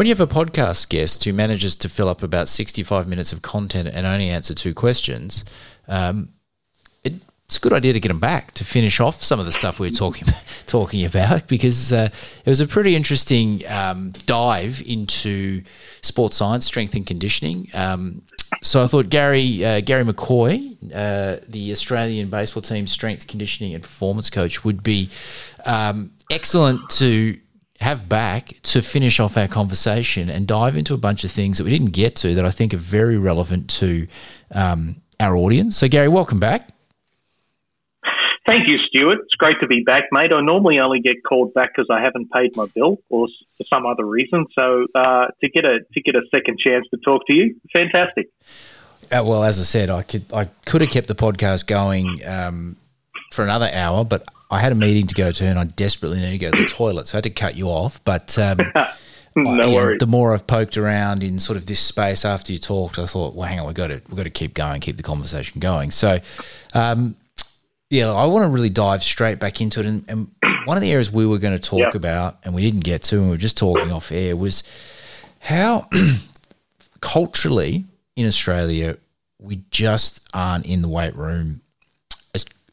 When you have a podcast guest who manages to fill up about 65 minutes of content and only answer two questions, um, it, it's a good idea to get them back to finish off some of the stuff we were talking talking about because uh, it was a pretty interesting um, dive into sports science, strength and conditioning. Um, so I thought Gary uh, Gary McCoy, uh, the Australian baseball team strength conditioning and performance coach, would be um, excellent to have back to finish off our conversation and dive into a bunch of things that we didn't get to that I think are very relevant to um, our audience. So, Gary, welcome back. Thank you, Stuart. It's great to be back, mate. I normally only get called back because I haven't paid my bill or for some other reason. So uh, to get a to get a second chance to talk to you, fantastic. Uh, well, as I said, I could I could have kept the podcast going um, for another hour, but I had a meeting to go to, and I desperately need to go to the toilet, so I had to cut you off. But um, no I, worries. Know, the more I've poked around in sort of this space after you talked, I thought, well, hang on, we got to we got to keep going, keep the conversation going. So, um, yeah, I want to really dive straight back into it. And, and one of the areas we were going to talk yep. about, and we didn't get to, and we were just talking off air, was how culturally in Australia we just aren't in the weight room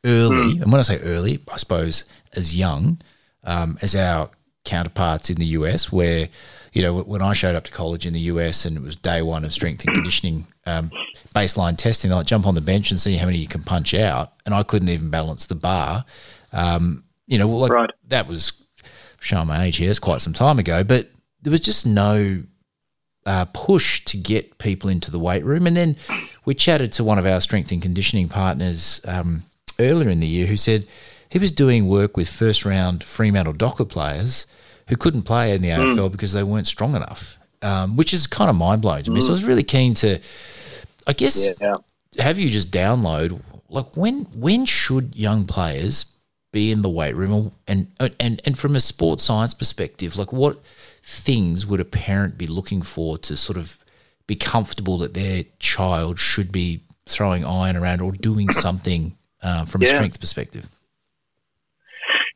early, mm. and when I say early, I suppose as young um, as our counterparts in the US, where you know when I showed up to college in the US and it was day one of strength and conditioning um, baseline testing, they like jump on the bench and see how many you can punch out, and I couldn't even balance the bar. Um, you know, like right. that was showing my age here. It's quite some time ago, but there was just no uh, push to get people into the weight room. And then we chatted to one of our strength and conditioning partners um, earlier in the year who said he was doing work with first round Fremantle Docker players who couldn't play in the AFL mm. because they weren't strong enough, um, which is kind of mind blowing to me. Mm. So I was really keen to, I guess, yeah. have you just download like when when should young players be in the weight room and and and from a sports science perspective, like what things would a parent be looking for to sort of be comfortable that their child should be throwing iron around or doing something uh, from yeah. a strength perspective?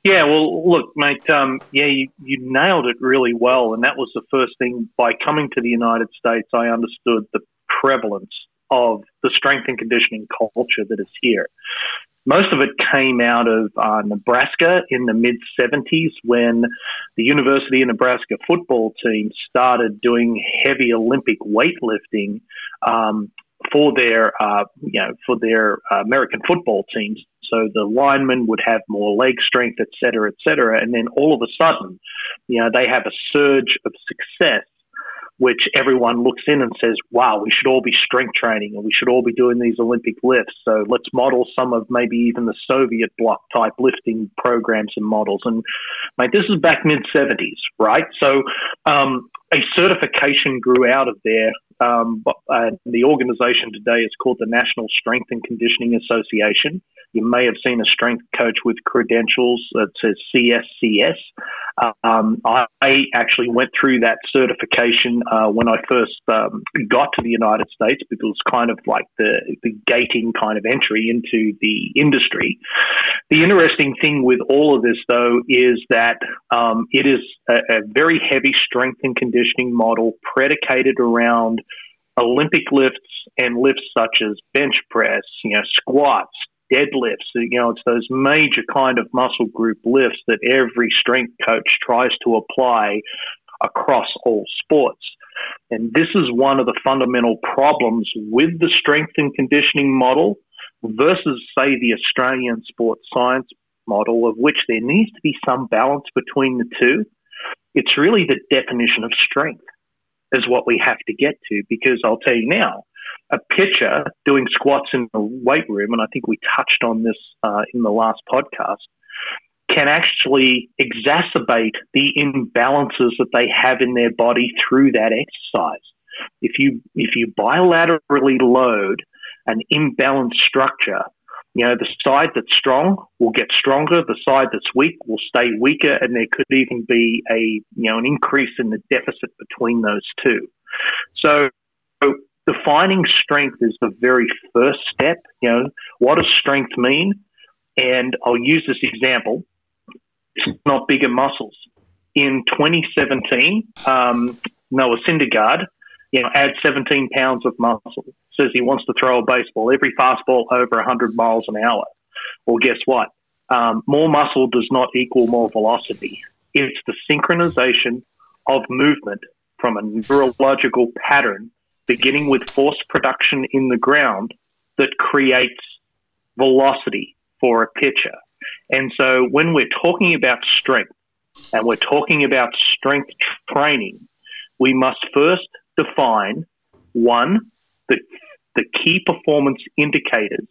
Yeah, well, look, mate. Um, yeah, you, you nailed it really well, and that was the first thing. By coming to the United States, I understood the prevalence of the strength and conditioning culture that is here. Most of it came out of uh, Nebraska in the mid 70s when the University of Nebraska football team started doing heavy Olympic weightlifting um, for their uh, you know for their uh, American football teams. So the linemen would have more leg strength, et cetera, et cetera, and then all of a sudden, you know, they have a surge of success which everyone looks in and says, wow, we should all be strength training and we should all be doing these Olympic lifts. So let's model some of maybe even the Soviet bloc type lifting programs and models. And mate, this is back mid 70s, right? So um, a certification grew out of there. Um, uh, the organization today is called the National Strength and Conditioning Association. You may have seen a strength coach with credentials that says CSCS. Um, I actually went through that certification uh, when I first um, got to the United States because it was kind of like the, the gating kind of entry into the industry. The interesting thing with all of this, though, is that um, it is a, a very heavy strength and conditioning model predicated around Olympic lifts and lifts such as bench press, you know, squats, deadlifts. You know, it's those major kind of muscle group lifts that every strength coach tries to apply across all sports. And this is one of the fundamental problems with the strength and conditioning model versus, say, the Australian sports science model, of which there needs to be some balance between the two. It's really the definition of strength is what we have to get to because I'll tell you now, a pitcher doing squats in the weight room, and I think we touched on this uh, in the last podcast, can actually exacerbate the imbalances that they have in their body through that exercise. If you if you bilaterally load an imbalanced structure, you know the side that's strong will get stronger, the side that's weak will stay weaker, and there could even be a you know an increase in the deficit between those two. So defining strength is the very first step. You know, what does strength mean? And I'll use this example. Not bigger muscles. In 2017, um, Noah Syndergaard, you know, adds 17 pounds of muscle. Says he wants to throw a baseball, every fastball over 100 miles an hour. Well, guess what? Um, more muscle does not equal more velocity. It's the synchronization of movement from a neurological pattern, beginning with force production in the ground, that creates velocity for a pitcher. And so when we're talking about strength and we're talking about strength training, we must first define one, the, the key performance indicators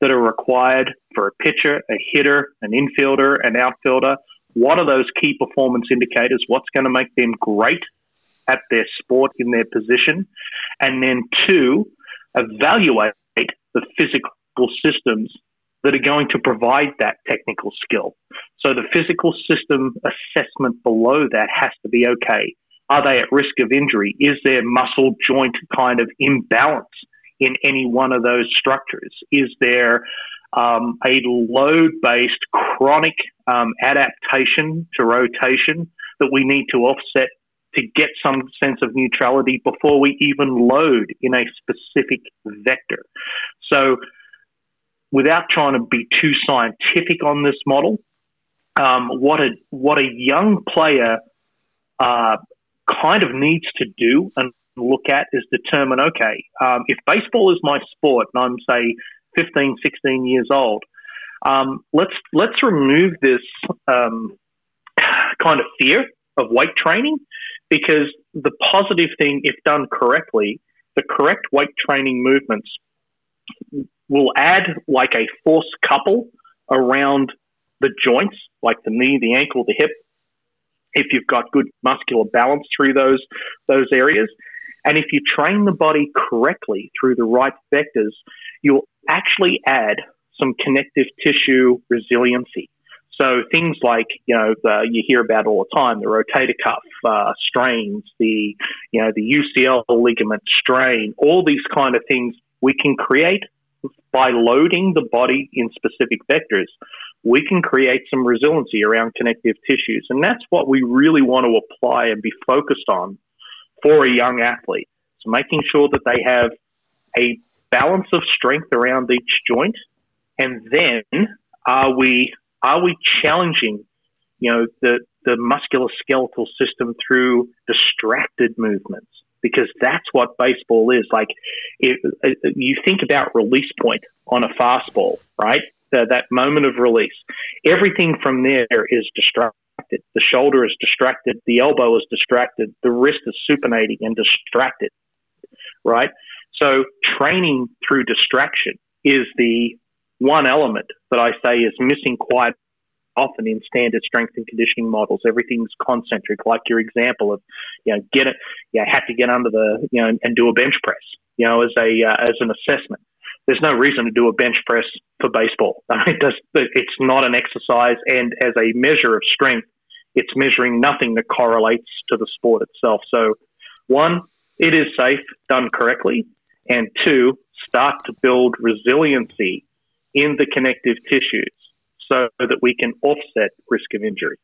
that are required for a pitcher, a hitter, an infielder, an outfielder. What are those key performance indicators? What's going to make them great at their sport in their position? And then two, evaluate the physical systems that are going to provide that technical skill. So the physical system assessment below that has to be okay. Are they at risk of injury? Is there muscle joint kind of imbalance in any one of those structures? Is there um, a load based chronic um, adaptation to rotation that we need to offset to get some sense of neutrality before we even load in a specific vector? So without trying to be too scientific on this model, um, what a what a young player uh, kind of needs to do and look at is determine okay, um, if baseball is my sport and I'm say 15, 16 years old, um, let's let's remove this um, kind of fear of weight training because the positive thing, if done correctly, the correct weight training movements will add like a force couple around the joints, like the knee, the ankle, the hip, if you've got good muscular balance through those those areas. And if you train the body correctly through the right vectors, you'll actually add some connective tissue resiliency. So things like you know the, you hear about all the time the rotator cuff uh, strains, the you know the UCL ligament strain, all these kind of things we can create by loading the body in specific vectors, we can create some resiliency around connective tissues. And that's what we really want to apply and be focused on for a young athlete. So making sure that they have a balance of strength around each joint. And then are we are we challenging, you know, the, the musculoskeletal system through distracted movements? because that's what baseball is. Like, you think about release point on a fastball, right? The, that moment of release. Everything from there is distracted. The shoulder is distracted. The elbow is distracted. The wrist is supinating and distracted, right? So, training through distraction is the one element that I say is missing quite often in standard strength and conditioning models, everything's concentric, like your example of, you know, get it, you know, have to get under the, you know, and do a bench press, you know, as a, uh, as an assessment. There's no reason to do a bench press for baseball. It does, it's not an exercise. And as a measure of strength, it's measuring nothing that correlates to the sport itself. So, one, it is safe done correctly. And two, start to build resiliency in the connective tissues so that we can offset risk of injury.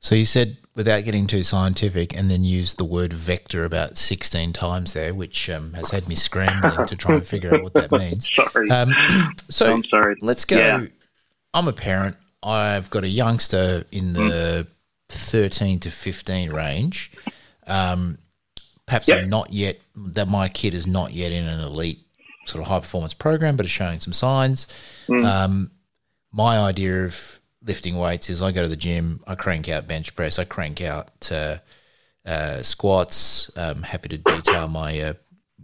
So you said, without getting too scientific, and then used the word vector about 16 times there, which um, has had me scrambling to try and figure out what that means. sorry. Um, so I'm sorry. Let's go. Yeah. I'm a parent. I've got a youngster in the mm. 13 to 15 range. Um, perhaps yep. I'm not yet, that my kid is not yet in an elite sort of high performance program, but is showing some signs. Mm. Um, my idea of lifting weights is I go to the gym, I crank out bench press, I crank out uh, uh, squats. I'm happy to detail my uh,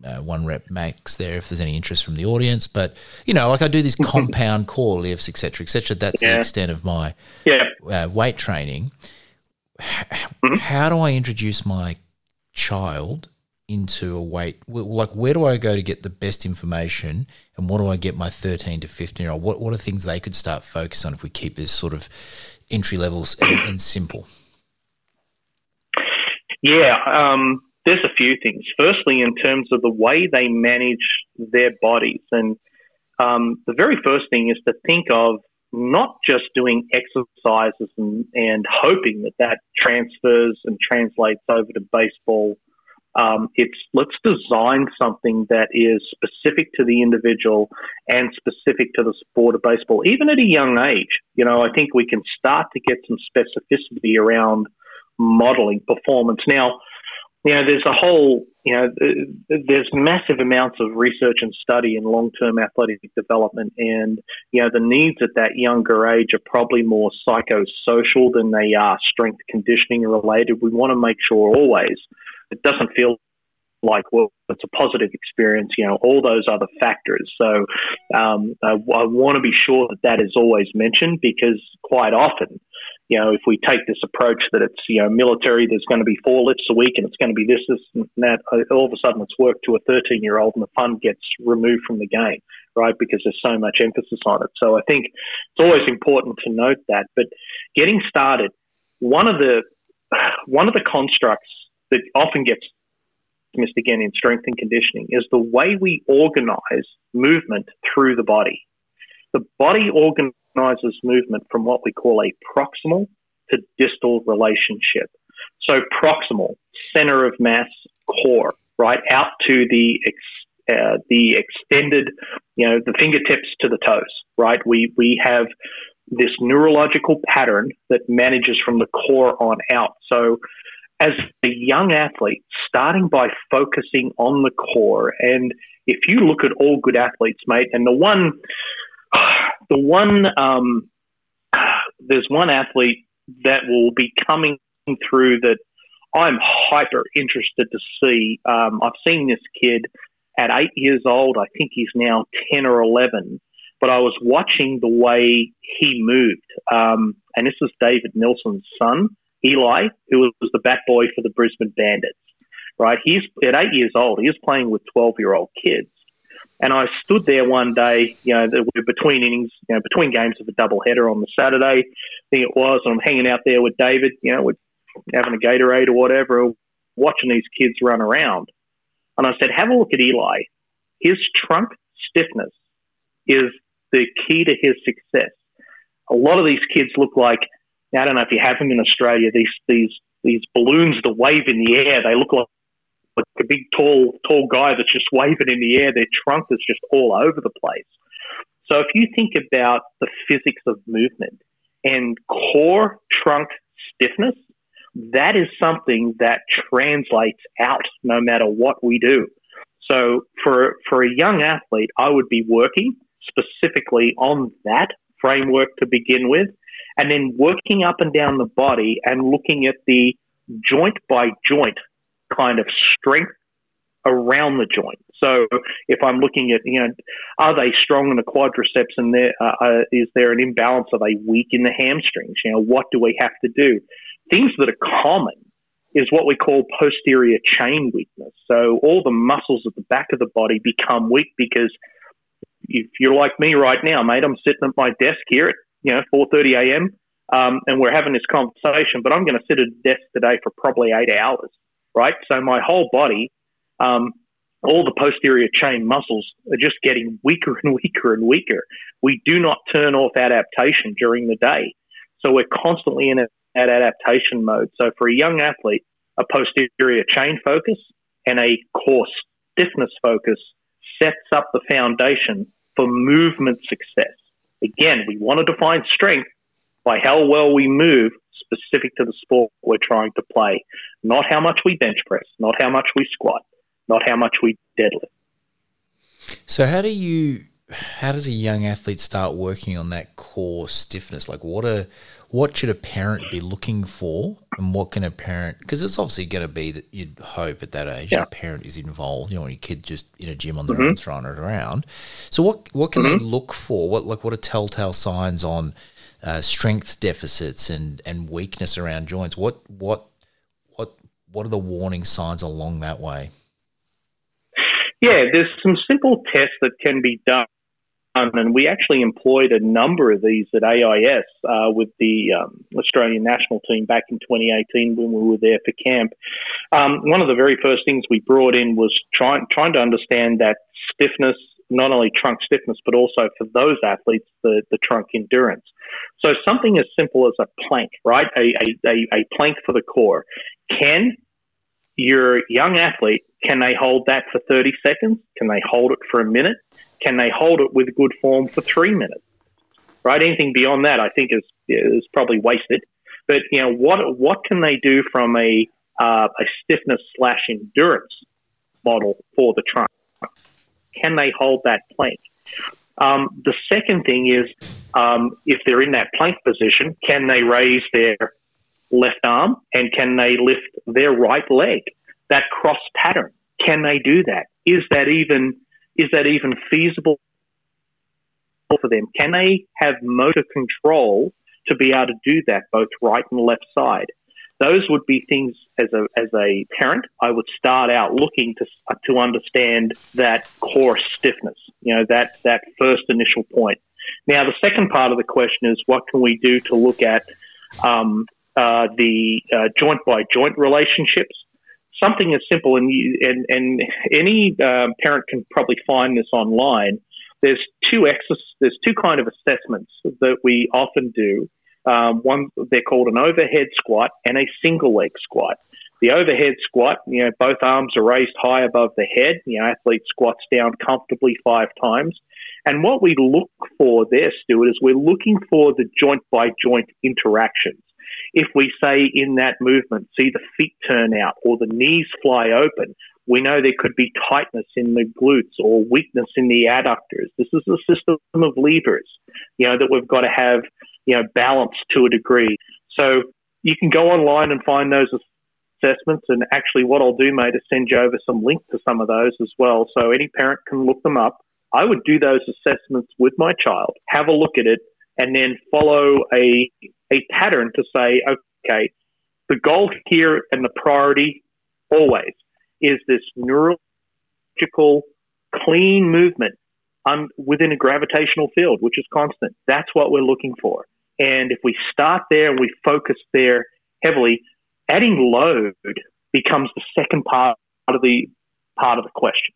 uh one rep max there if there's any interest from the audience. But you know, like I do these compound core lifts, etc., etc. That's yeah. the extent of my yeah. Uh, weight training. Mm-hmm. How do I introduce my child into a weight like where do I go to get the best information and what do I get my 13 to 15 year old what, what are things they could start focus on if we keep this sort of entry levels and, and simple? Yeah um, there's a few things. Firstly in terms of the way they manage their bodies. And um, the very first thing is to think of not just doing exercises and, and hoping that that transfers and translates over to baseball. Um, it's let's design something that is specific to the individual and specific to the sport of baseball, even at a young age. You know, I think we can start to get some specificity around modeling performance. Now, you know, there's a whole, you know, there's massive amounts of research and study in long-term athletic development, and you know, the needs at that younger age are probably more psychosocial than they are strength conditioning related. We want to make sure always it doesn't feel like well it's a positive experience you know all those other factors so um, I, I want to be sure that that is always mentioned because quite often you know, if we take this approach that it's, you know, military, there's going to be four lifts a week and it's going to be this, this, and that, all of a sudden it's worked to a 13 year old and the fun gets removed from the game, right? Because there's so much emphasis on it. So I think it's always important to note that. But getting started, one of the, one of the constructs that often gets missed again in strength and conditioning is the way we organize movement through the body. The body organizes movement from what we call a proximal to distal relationship. So proximal, center of mass, core, right out to the uh, the extended, you know, the fingertips to the toes, right? We we have this neurological pattern that manages from the core on out. So as a young athlete, starting by focusing on the core, and if you look at all good athletes, mate, and the one the one um, there's one athlete that will be coming through that I'm hyper interested to see. Um, I've seen this kid at eight years old. I think he's now ten or eleven. But I was watching the way he moved, um, and this is David Nilsson's son, Eli, who was the bat boy for the Brisbane Bandits. Right, he's at eight years old. He was playing with twelve-year-old kids, and I stood there one day, you know, between innings, you know, between games of a double header on the Saturday, I think it was, and I'm hanging out there with David, you know, we're having a Gatorade or whatever, watching these kids run around. And I said, have a look at Eli. His trunk stiffness is the key to his success. A lot of these kids look like, I don't know if you have them in Australia, these, these, these balloons that wave in the air, they look like like a big tall tall guy that's just waving in the air. Their trunk is just all over the place. So if you think about the physics of movement and core trunk stiffness, that is something that translates out no matter what we do. So for for a young athlete, I would be working specifically on that framework to begin with, and then working up and down the body and looking at the joint by joint kind of strength around the joint. So if I'm looking at, you know, are they strong in the quadriceps and there, uh, uh, is there an imbalance? Are they weak in the hamstrings? You know, what do we have to do? Things that are common is what we call posterior chain weakness. So all the muscles at the back of the body become weak because if you're like me right now, mate, I'm sitting at my desk here at, you know, 4.30 a.m. Um, and we're having this conversation, but I'm going to sit at a desk today for probably eight hours right? So my whole body, um, all the posterior chain muscles are just getting weaker and weaker and weaker. We do not turn off adaptation during the day. So we're constantly in at adaptation mode. So for a young athlete, a posterior chain focus and a core stiffness focus sets up the foundation for movement success. Again, we want to define strength by how well we move specific to the sport we're trying to play. Not how much we bench press, not how much we squat, not how much we deadlift. So how do you how does a young athlete start working on that core stiffness? Like what a what should a parent be looking for and what can a parent because it's obviously going to be that you'd hope at that age yeah. a parent is involved you know your kid just in a gym on their mm-hmm. own throwing it around so what what can mm-hmm. they look for what like what are telltale signs on uh, strength deficits and, and weakness around joints. What what what what are the warning signs along that way? Yeah, there's some simple tests that can be done, and we actually employed a number of these at AIS uh, with the um, Australian national team back in 2018 when we were there for camp. Um, one of the very first things we brought in was trying trying to understand that stiffness not only trunk stiffness, but also for those athletes, the, the trunk endurance. So something as simple as a plank, right? A, a, a plank for the core. Can your young athlete, can they hold that for 30 seconds? Can they hold it for a minute? Can they hold it with good form for three minutes? Right? Anything beyond that, I think is, is probably wasted. But, you know, what, what can they do from a, uh, a stiffness slash endurance model for the trunk? Can they hold that plank? Um, the second thing is um, if they're in that plank position, can they raise their left arm and can they lift their right leg? That cross pattern, can they do that? Is that even is that even feasible for them? Can they have motor control to be able to do that, both right and left side? Those would be things as a as a parent I would start out looking to to understand that core stiffness. You know that that first initial point. Now the second part of the question is what can we do to look at um, uh, the uh, joint by joint relationships. Something as simple, and and and any uh, parent can probably find this online. There's two exercises. There's two kind of assessments that we often do. Um, one they're called an overhead squat and a single leg squat. The overhead squat, you know, both arms are raised high above the head. The athlete squats down comfortably five times. And what we look for there, Stuart, is we're looking for the joint by joint interactions if we say in that movement, see the feet turn out or the knees fly open, we know there could be tightness in the glutes or weakness in the adductors. This is a system of levers, you know, that we've got to have, you know, balance to a degree. So you can go online and find those assessments. And actually, what I'll do, mate, is send you over some links to some of those as well. So any parent can look them up. I would do those assessments with my child, have a look at it, and then follow a a pattern to say, okay, the goal here and the priority always is this neurological clean movement um, within a gravitational field, which is constant. That's what we're looking for. And if we start there and we focus there heavily, adding load becomes the second part of the part of the question.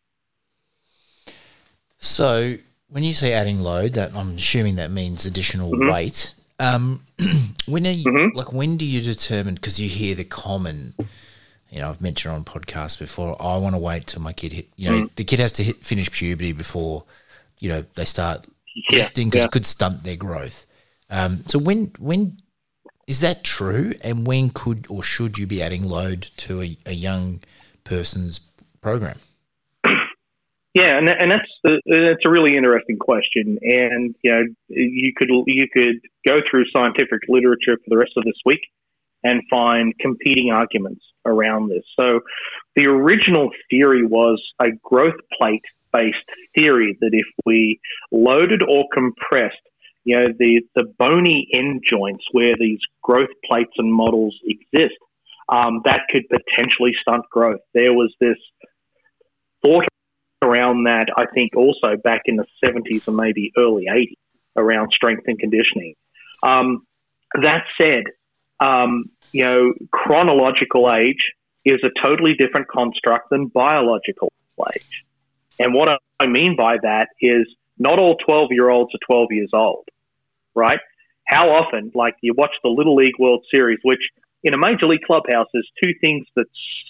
So when you say adding load, that I'm assuming that means additional mm-hmm. weight. Um, when are you, mm-hmm. like when do you determine? Because you hear the common, you know, I've mentioned on podcasts before. I want to wait till my kid hit. You know, mm. the kid has to hit finish puberty before, you know, they start yeah, lifting because yeah. it could stunt their growth. Um, so when when is that true? And when could or should you be adding load to a, a young person's program? Yeah, and, and that's the, that's a really interesting question, and you know you could you could go through scientific literature for the rest of this week and find competing arguments around this. So the original theory was a growth plate based theory that if we loaded or compressed, you know, the, the bony end joints where these growth plates and models exist, um, that could potentially stunt growth. There was this thought around that, I think also back in the 70s and maybe early 80s around strength and conditioning. Um, that said, um, you know, chronological age is a totally different construct than biological age. And what I mean by that is not all 12 year olds are 12 years old, right? How often, like you watch the Little League World Series, which in a major league clubhouse, there's two things that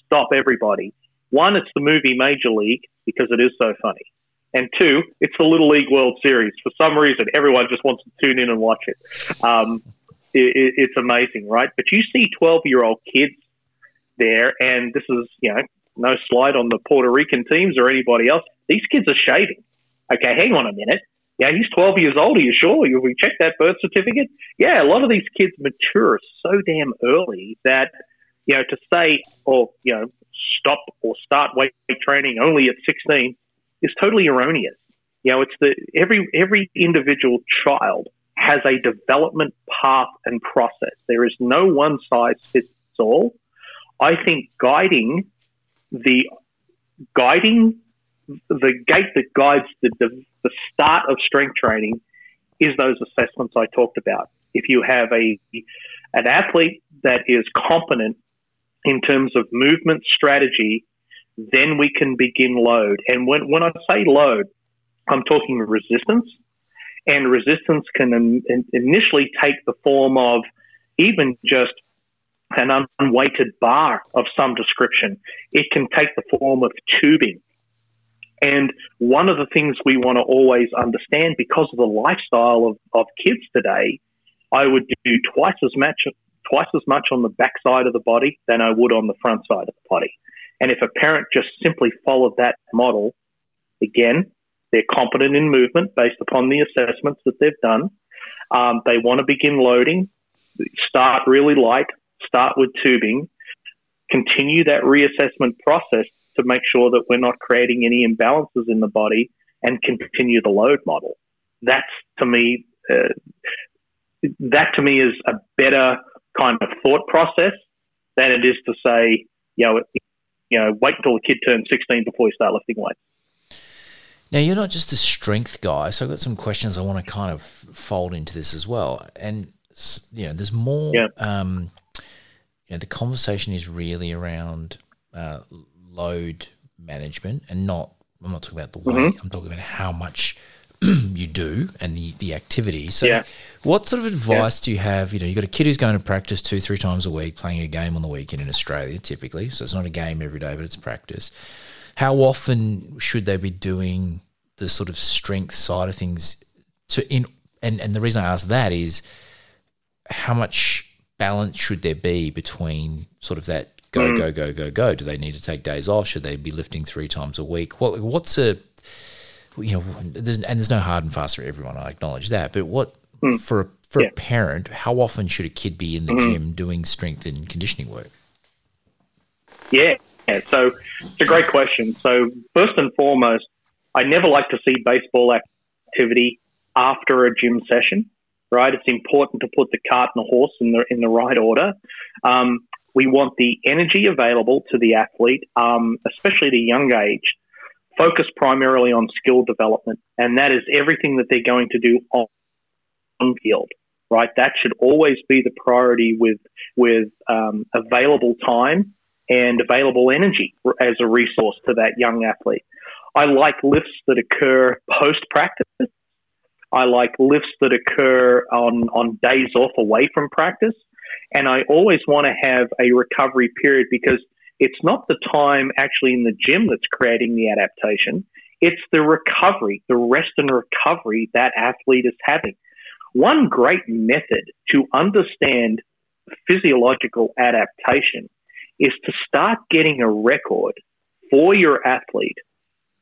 stop everybody. One, it's the movie Major League, because it is so funny. And two, it's the Little League World Series. For some reason, everyone just wants to tune in and watch it. Um, it, it it's amazing, right? But you see 12 year old kids there, and this is, you know, no slide on the Puerto Rican teams or anybody else. These kids are shaving. Okay, hang on a minute. Yeah, he's 12 years old. Are you sure? Have we checked that birth certificate? Yeah, a lot of these kids mature so damn early that, you know, to say, or, you know, stop or start weight training only at 16 is totally erroneous. You know, it's the every every individual child has a development path and process. There is no one size fits all. I think guiding the guiding the gate that guides the, the, the start of strength training is those assessments I talked about. If you have a an athlete that is competent in terms of movement strategy, then we can begin load. And when, when I say load, I'm talking resistance. And resistance can in, initially take the form of even just an unweighted bar of some description. It can take the form of tubing. And one of the things we want to always understand because of the lifestyle of, of kids today, I would do twice as much twice as much on the back side of the body than I would on the front side of the body. And if a parent just simply followed that model, again, they're competent in movement based upon the assessments that they've done. Um, they want to begin loading, start really light, start with tubing, continue that reassessment process to make sure that we're not creating any imbalances in the body and continue the load model. That's to me, uh, that to me is a better kind of thought process than it is to say, you know, you know, wait until the kid turns 16 before you start lifting weights. Now, you're not just a strength guy, so I've got some questions I want to kind of fold into this as well. And, you know, there's more, yeah. um, you know, the conversation is really around uh, load management and not, I'm not talking about the weight, mm-hmm. I'm talking about how much you do and the, the activity. So, yeah. what sort of advice yeah. do you have? You know, you've got a kid who's going to practice two, three times a week, playing a game on the weekend in Australia, typically. So, it's not a game every day, but it's practice how often should they be doing the sort of strength side of things to in and, and the reason I ask that is how much balance should there be between sort of that go, mm. go, go, go, go? Do they need to take days off? Should they be lifting three times a week? What what's a you know, there's, and there's no hard and fast for everyone. I acknowledge that, but what mm. for a, for yeah. a parent, how often should a kid be in the mm. gym doing strength and conditioning work? Yeah, yeah, so it's a great question. So first and foremost, I never like to see baseball activity after a gym session. Right, it's important to put the cart and the horse in the in the right order. Um, we want the energy available to the athlete, um, especially at a young age, focus primarily on skill development, and that is everything that they're going to do on field. Right, that should always be the priority with with um, available time and available energy as a resource to that young athlete. I like lifts that occur post practice. I like lifts that occur on, on days off away from practice. And I always want to have a recovery period because it's not the time actually in the gym that's creating the adaptation. It's the recovery, the rest and recovery that athlete is having. One great method to understand physiological adaptation is to start getting a record for your athlete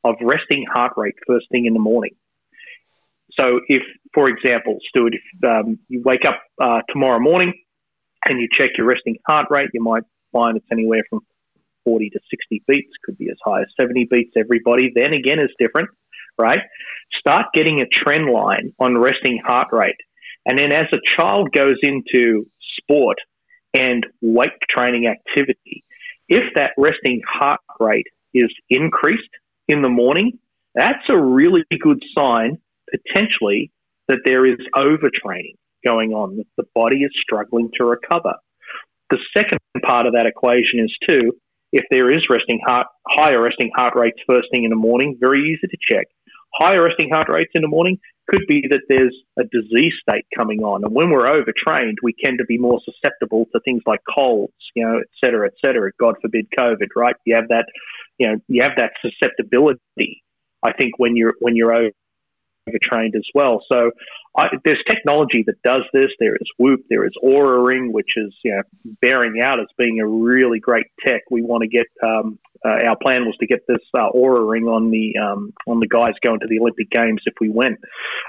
of resting heart rate first thing in the morning. So, if, for example, Stuart, if um, you wake up uh, tomorrow morning and you check your resting heart rate, you might find it's anywhere from 40 to 60 beats, could be as high as 70 beats. Everybody, then again, is different, right? Start getting a trend line on resting heart rate. And then as a child goes into sport and weight training activity, if that resting heart rate is increased in the morning, that's a really good sign potentially that there is overtraining going on, that the body is struggling to recover. The second part of that equation is too, if there is resting heart, higher resting heart rates first thing in the morning, very easy to check. Higher resting heart rates in the morning could be that there's a disease state coming on. And when we're overtrained, we tend to be more susceptible to things like colds, you know, et cetera, et cetera. God forbid COVID, right? You have that, you know, you have that susceptibility. I think when you're when you're overtrained as well. So I, there's technology that does this. There is Whoop. There is Oura Ring, which is you know, bearing out as being a really great tech. We want to get. Um, uh, our plan was to get this uh, Oura Ring on the um, on the guys going to the Olympic Games if we went.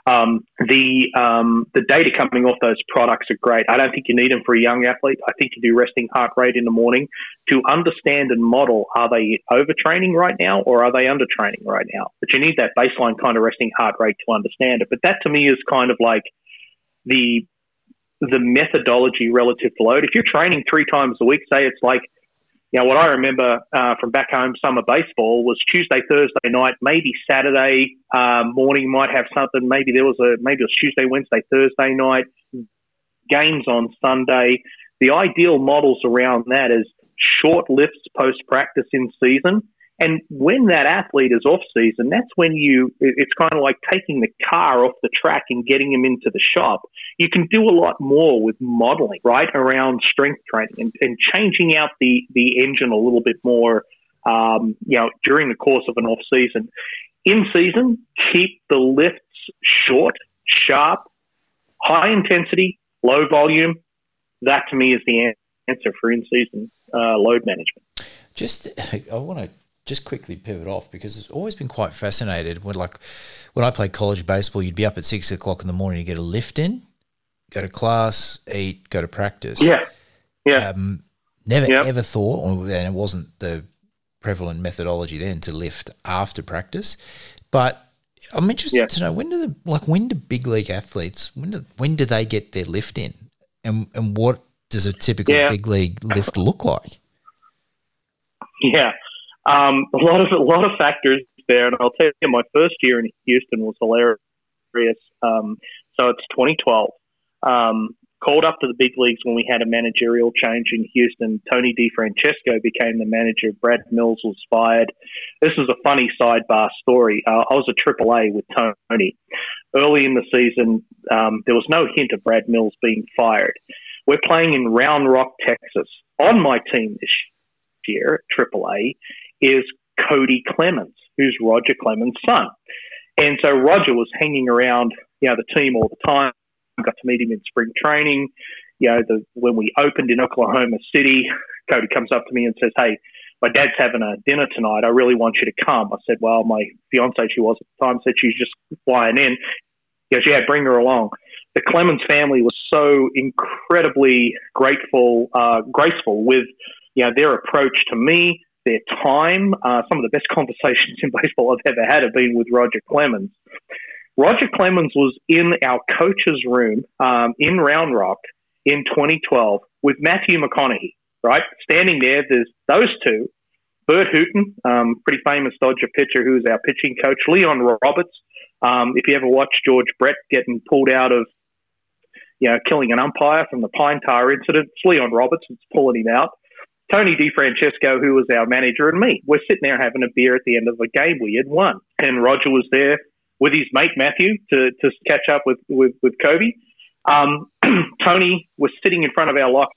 Um, the um, the data coming off those products are great. I don't think you need them for a young athlete. I think you do resting heart rate in the morning to understand and model: are they overtraining right now or are they undertraining right now? But you need that baseline kind of resting heart rate to understand it. But that to me is kind of like the the methodology relative to load. If you're training three times a week, say it's like, you know, what I remember uh, from back home summer baseball was Tuesday, Thursday night, maybe Saturday uh, morning might have something. Maybe there was a maybe it was Tuesday, Wednesday, Thursday night games on Sunday. The ideal models around that is short lifts post practice in season And when that athlete is off season, that's when you, it's kind of like taking the car off the track and getting him into the shop. You can do a lot more with modeling, right, around strength training and, and changing out the, the engine a little bit more, um, you know, during the course of an off season. In season, keep the lifts short, sharp, high intensity, low volume. That to me is the answer for in season uh, load management. Just, I want to just quickly pivot off because it's always been quite fascinated when like when I played college baseball, you'd be up at six o'clock in the morning to get a lift in, go to class, eat, go to practice. Yeah. Yeah. Um, never ever thought, and it wasn't the prevalent methodology then to lift after practice. But I'm interested yep. to know when do the like when do big league athletes when do when do they get their lift in, and and what does a typical yeah. big league lift look like? Yeah, um, a lot of a lot of factors there, and I'll tell you, my first year in Houston was hilarious. Um, so it's 2012. Um, called up to the big leagues when we had a managerial change in Houston. Tony DeFrancesco became the manager. Brad Mills was fired. This is a funny sidebar story. Uh, I was a AAA with Tony. Early in the season, um, there was no hint of Brad Mills being fired. We're playing in Round Rock, Texas. On my team this year, AAA, is Cody Clemens, who's Roger Clemens' son. And so Roger was hanging around, you know, the team all the time. Got to meet him in spring training. You know, the, when we opened in Oklahoma City, Cody comes up to me and says, "Hey, my dad's having a dinner tonight. I really want you to come." I said, "Well, my fiance, she was at the time, said she's just flying in." He goes, "Yeah, bring her along." The Clemens family was so incredibly grateful, uh, graceful with you know their approach to me, their time. Uh, some of the best conversations in baseball I've ever had have been with Roger Clemens. Roger Clemens was in our coach's room um, in Round Rock in 2012 with Matthew McConaughey, right? Standing there, there's those two. Burt Hooton, um, pretty famous Dodger pitcher who's our pitching coach. Leon Roberts. Um, if you ever watched George Brett getting pulled out of, you know, killing an umpire from the Pine Tar incident, it's Leon Roberts that's pulling him out. Tony DeFrancesco, who was our manager, and me. We're sitting there having a beer at the end of a game we had won. And Roger was there with his mate Matthew to, to catch up with, with, with Kobe. Um, Tony was sitting in front of our locker.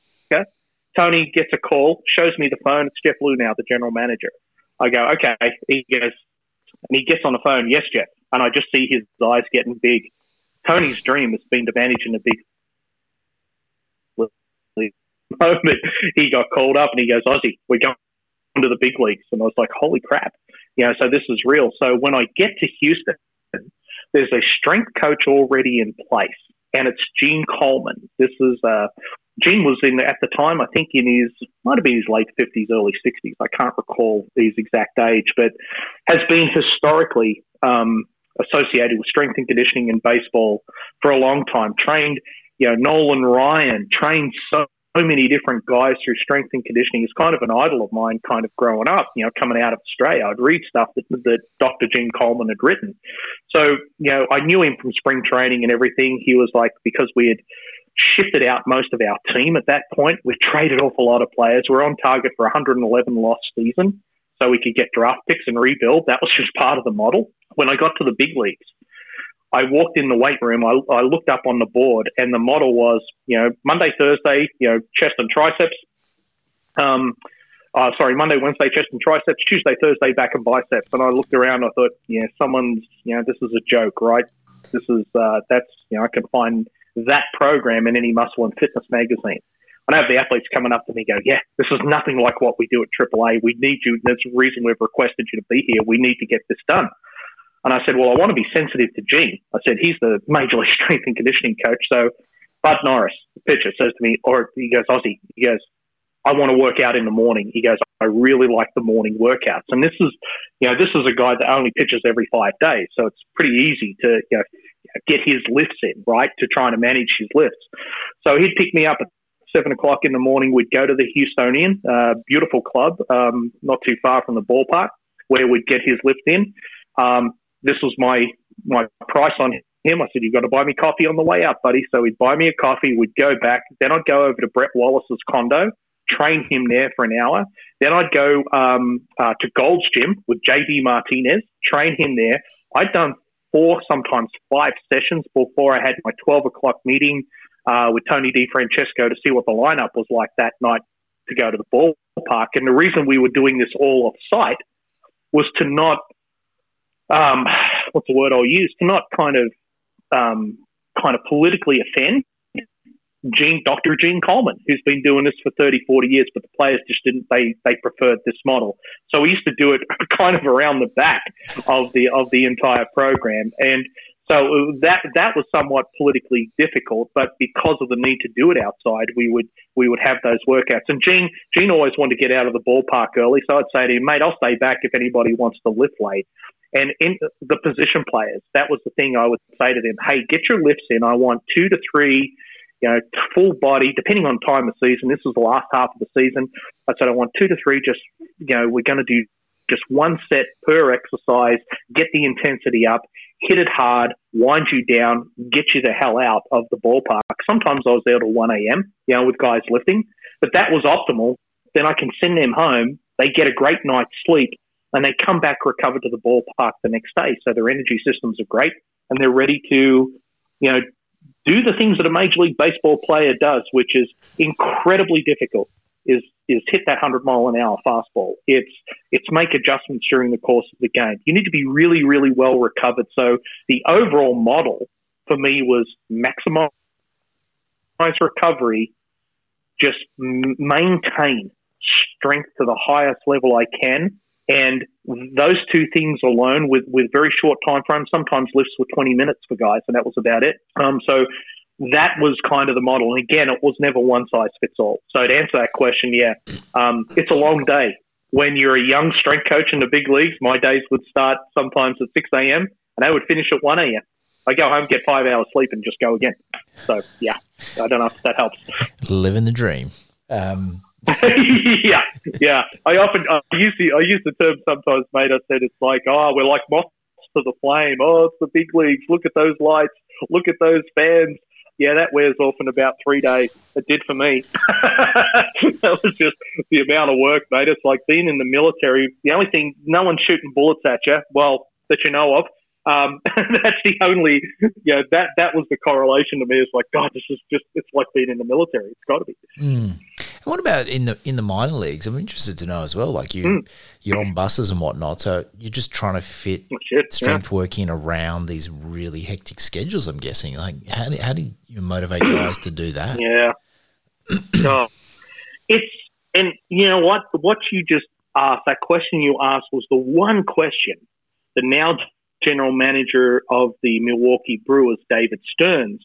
Tony gets a call, shows me the phone. It's Jeff Luhnow, the general manager. I go, okay. He goes, and he gets on the phone, yes, Jeff. And I just see his eyes getting big. Tony's dream has been to manage in a big moment he got called up and he goes, Ozzy, we're going to the big leagues. And I was like, holy crap. You know, so this is real. So when I get to Houston, there's a strength coach already in place, and it's Gene Coleman. This is uh, Gene was in at the time, I think in his might have been his late fifties, early sixties. I can't recall his exact age, but has been historically um, associated with strength and conditioning in baseball for a long time. Trained, you know, Nolan Ryan trained so so many different guys through strength and conditioning. It's kind of an idol of mine, kind of growing up. You know, coming out of Australia, I'd read stuff that, that Dr. Gene Coleman had written. So, you know, I knew him from spring training and everything. He was like because we had shifted out most of our team at that point. We traded off a lot of players. We're on target for 111 loss season, so we could get draft picks and rebuild. That was just part of the model. When I got to the big leagues, I walked in the weight room. I, I looked up on the board, and the model was, you know, Monday, Thursday, you know, chest and triceps. Um, uh, sorry, Monday, Wednesday, chest and triceps. Tuesday, Thursday, back and biceps. And I looked around. I thought, yeah, someone's, you know, this is a joke, right? This is uh, that's, you know, I can find that program in any muscle and fitness magazine. I have the athletes coming up to me, go, yeah, this is nothing like what we do at AAA. We need you. That's the reason we've requested you to be here. We need to get this done. And I said, well, I want to be sensitive to Gene. I said, he's the major league strength and conditioning coach. So Bud Norris, the pitcher, says to me, or he goes, Ozzy, he goes, I want to work out in the morning. He goes, I really like the morning workouts. And this is, you know, this is a guy that only pitches every five days. So it's pretty easy to, you know, get his lifts in, right? To try to manage his lifts. So he'd pick me up at seven o'clock in the morning. We'd go to the Houstonian, uh, beautiful club, um, not too far from the ballpark, where we'd get his lift in. Um, this was my my price on him. I said, "You've got to buy me coffee on the way out, buddy." So he'd buy me a coffee. We'd go back. Then I'd go over to Brett Wallace's condo, train him there for an hour. Then I'd go um, uh, to Gold's Gym with JD Martinez, train him there. I'd done four, sometimes five sessions before I had my 12 o'clock meeting uh, with Tony DeFrancesco to see what the lineup was like that night to go to the ballpark. And the reason we were doing this all off site was to not, um, what's the word I'll use, to not kind of um, kind of politically offend Gene, Dr. Gene Coleman, who's been doing this for 30, 40 years, but the players just didn't, they, they preferred this model. So we used to do it kind of around the back of the, of the entire program. And so that, that was somewhat politically difficult, but because of the need to do it outside, we would, we would have those workouts. And Gene, Gene always wanted to get out of the ballpark early. So I'd say to him, mate, I'll stay back if anybody wants to lift late. And in the position players, that was the thing I would say to them, hey, get your lifts in. I want two to three you know, full body, depending on time of season. This was the last half of the season. I said I want two to three. Just you know, we're going to do just one set per exercise. Get the intensity up, hit it hard, wind you down, get you the hell out of the ballpark. Sometimes I was there till one a.m. You know, with guys lifting, but that was optimal. Then I can send them home. They get a great night's sleep, and they come back recovered to the ballpark the next day. So their energy systems are great, and they're ready to, you know, do the things that a major league baseball player does, which is incredibly difficult. Is is hit that hundred mile an hour fastball. It's it's make adjustments during the course of the game. You need to be really really well recovered. So the overall model for me was maximize recovery, just maintain strength to the highest level I can, and those two things alone, with, with very short time frames, sometimes lifts were 20 minutes for guys, and that was about it. Um, so that was kind of the model. And again, it was never one size fits all. So to answer that question, yeah, um, it's a long day. When you're a young strength coach in the big leagues, my days would start sometimes at 6 a.m. and they would finish at 1 a.m. I go home, get five hours sleep, and just go again. So yeah, I don't know if that helps. Living the dream. Um, yeah, yeah. I often I use the I use the term sometimes, mate. I said it's like, oh, we're like moths to the flame. Oh, it's the big leagues. Look at those lights. Look at those fans. Yeah, that wears off in about three days. It did for me. that was just the amount of work, mate. It's like being in the military. The only thing, no one's shooting bullets at you. Well, that you know of. Um, that's the only, know, that that was the correlation to me. It's like, God, this is just, it's like being in the military. It's got to be. Mm. What about in the in the minor leagues? I'm interested to know as well. Like you, mm. you're on buses and whatnot, so you're just trying to fit Shit, strength yeah. work in around these really hectic schedules. I'm guessing. Like, how do, how do you motivate guys to do that? Yeah, oh, it's and you know what? What you just asked, that question you asked, was the one question that now general manager of the Milwaukee Brewers, David Stearns,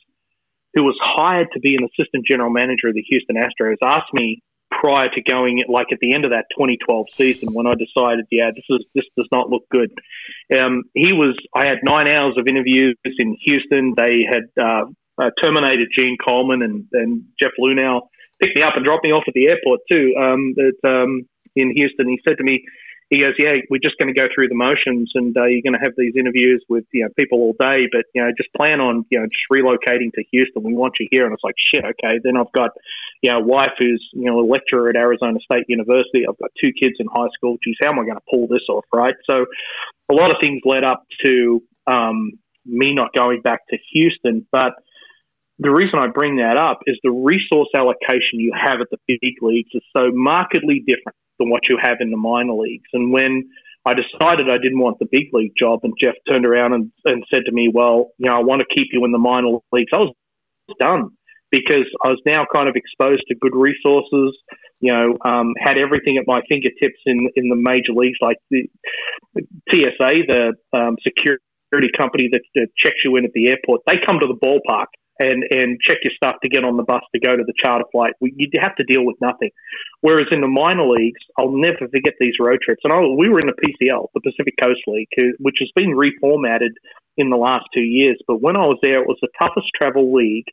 who was hired to be an assistant general manager of the Houston Astros, asked me prior to going, like at the end of that 2012 season, when I decided, yeah, this is this does not look good. Um, he was. I had nine hours of interviews in Houston. They had uh, uh, terminated Gene Coleman and, and Jeff Luhnow picked me up and dropped me off at the airport too. Um, at, um, in Houston, he said to me, he goes, "Yeah, we're just going to go through the motions, and uh, you're going to have these interviews with you know people all day, but you know just plan on you know just relocating to Houston. We want you here." And it's like, "Shit, okay." Then I've got you know wife who's you know a lecturer at Arizona State University. I've got two kids in high school. Geez, how am I going to pull this off, right? So a lot of things led up to um, me not going back to Houston, but the reason I bring that up is the resource allocation you have at the big leagues is so markedly different than what you have in the minor leagues. And when I decided I didn't want the big league job, and Jeff turned around and, and said to me, Well, you know, I want to keep you in the minor leagues, I was done because I was now kind of exposed to good resources. You know, um, had everything at my fingertips in in the major leagues, like the TSA, the um, security company that, that checks you in at the airport. They come to the ballpark and and check your stuff to get on the bus to go to the charter flight. You have to deal with nothing. Whereas in the minor leagues, I'll never forget these road trips. And I, we were in the PCL, the Pacific Coast League, which has been reformatted in the last two years. But when I was there, it was the toughest travel league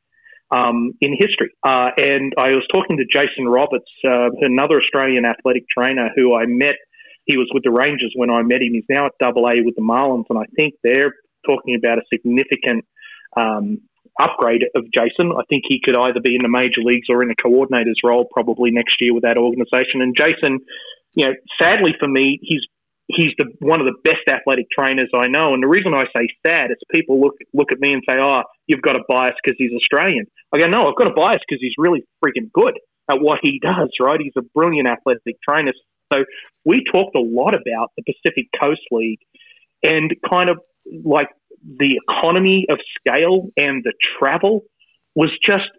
um, in history. Uh, and I was talking to Jason Roberts, uh, another Australian athletic trainer who I met. He was with the Rangers when I met him. He's now at Double A with the Marlins, and I think they're talking about a significant um, upgrade of Jason. I think he could either be in the major leagues or in a coordinator's role probably next year with that organization. And Jason, you know, sadly for me, he's he's the one of the best athletic trainers I know. And the reason I say sad is people look look at me and say, "Oh, you've got a bias because he's Australian." I go, "No, I've got a bias because he's really freaking good at what he does. Right? He's a brilliant athletic trainer." So we talked a lot about the Pacific Coast League and kind of like the economy of scale and the travel was just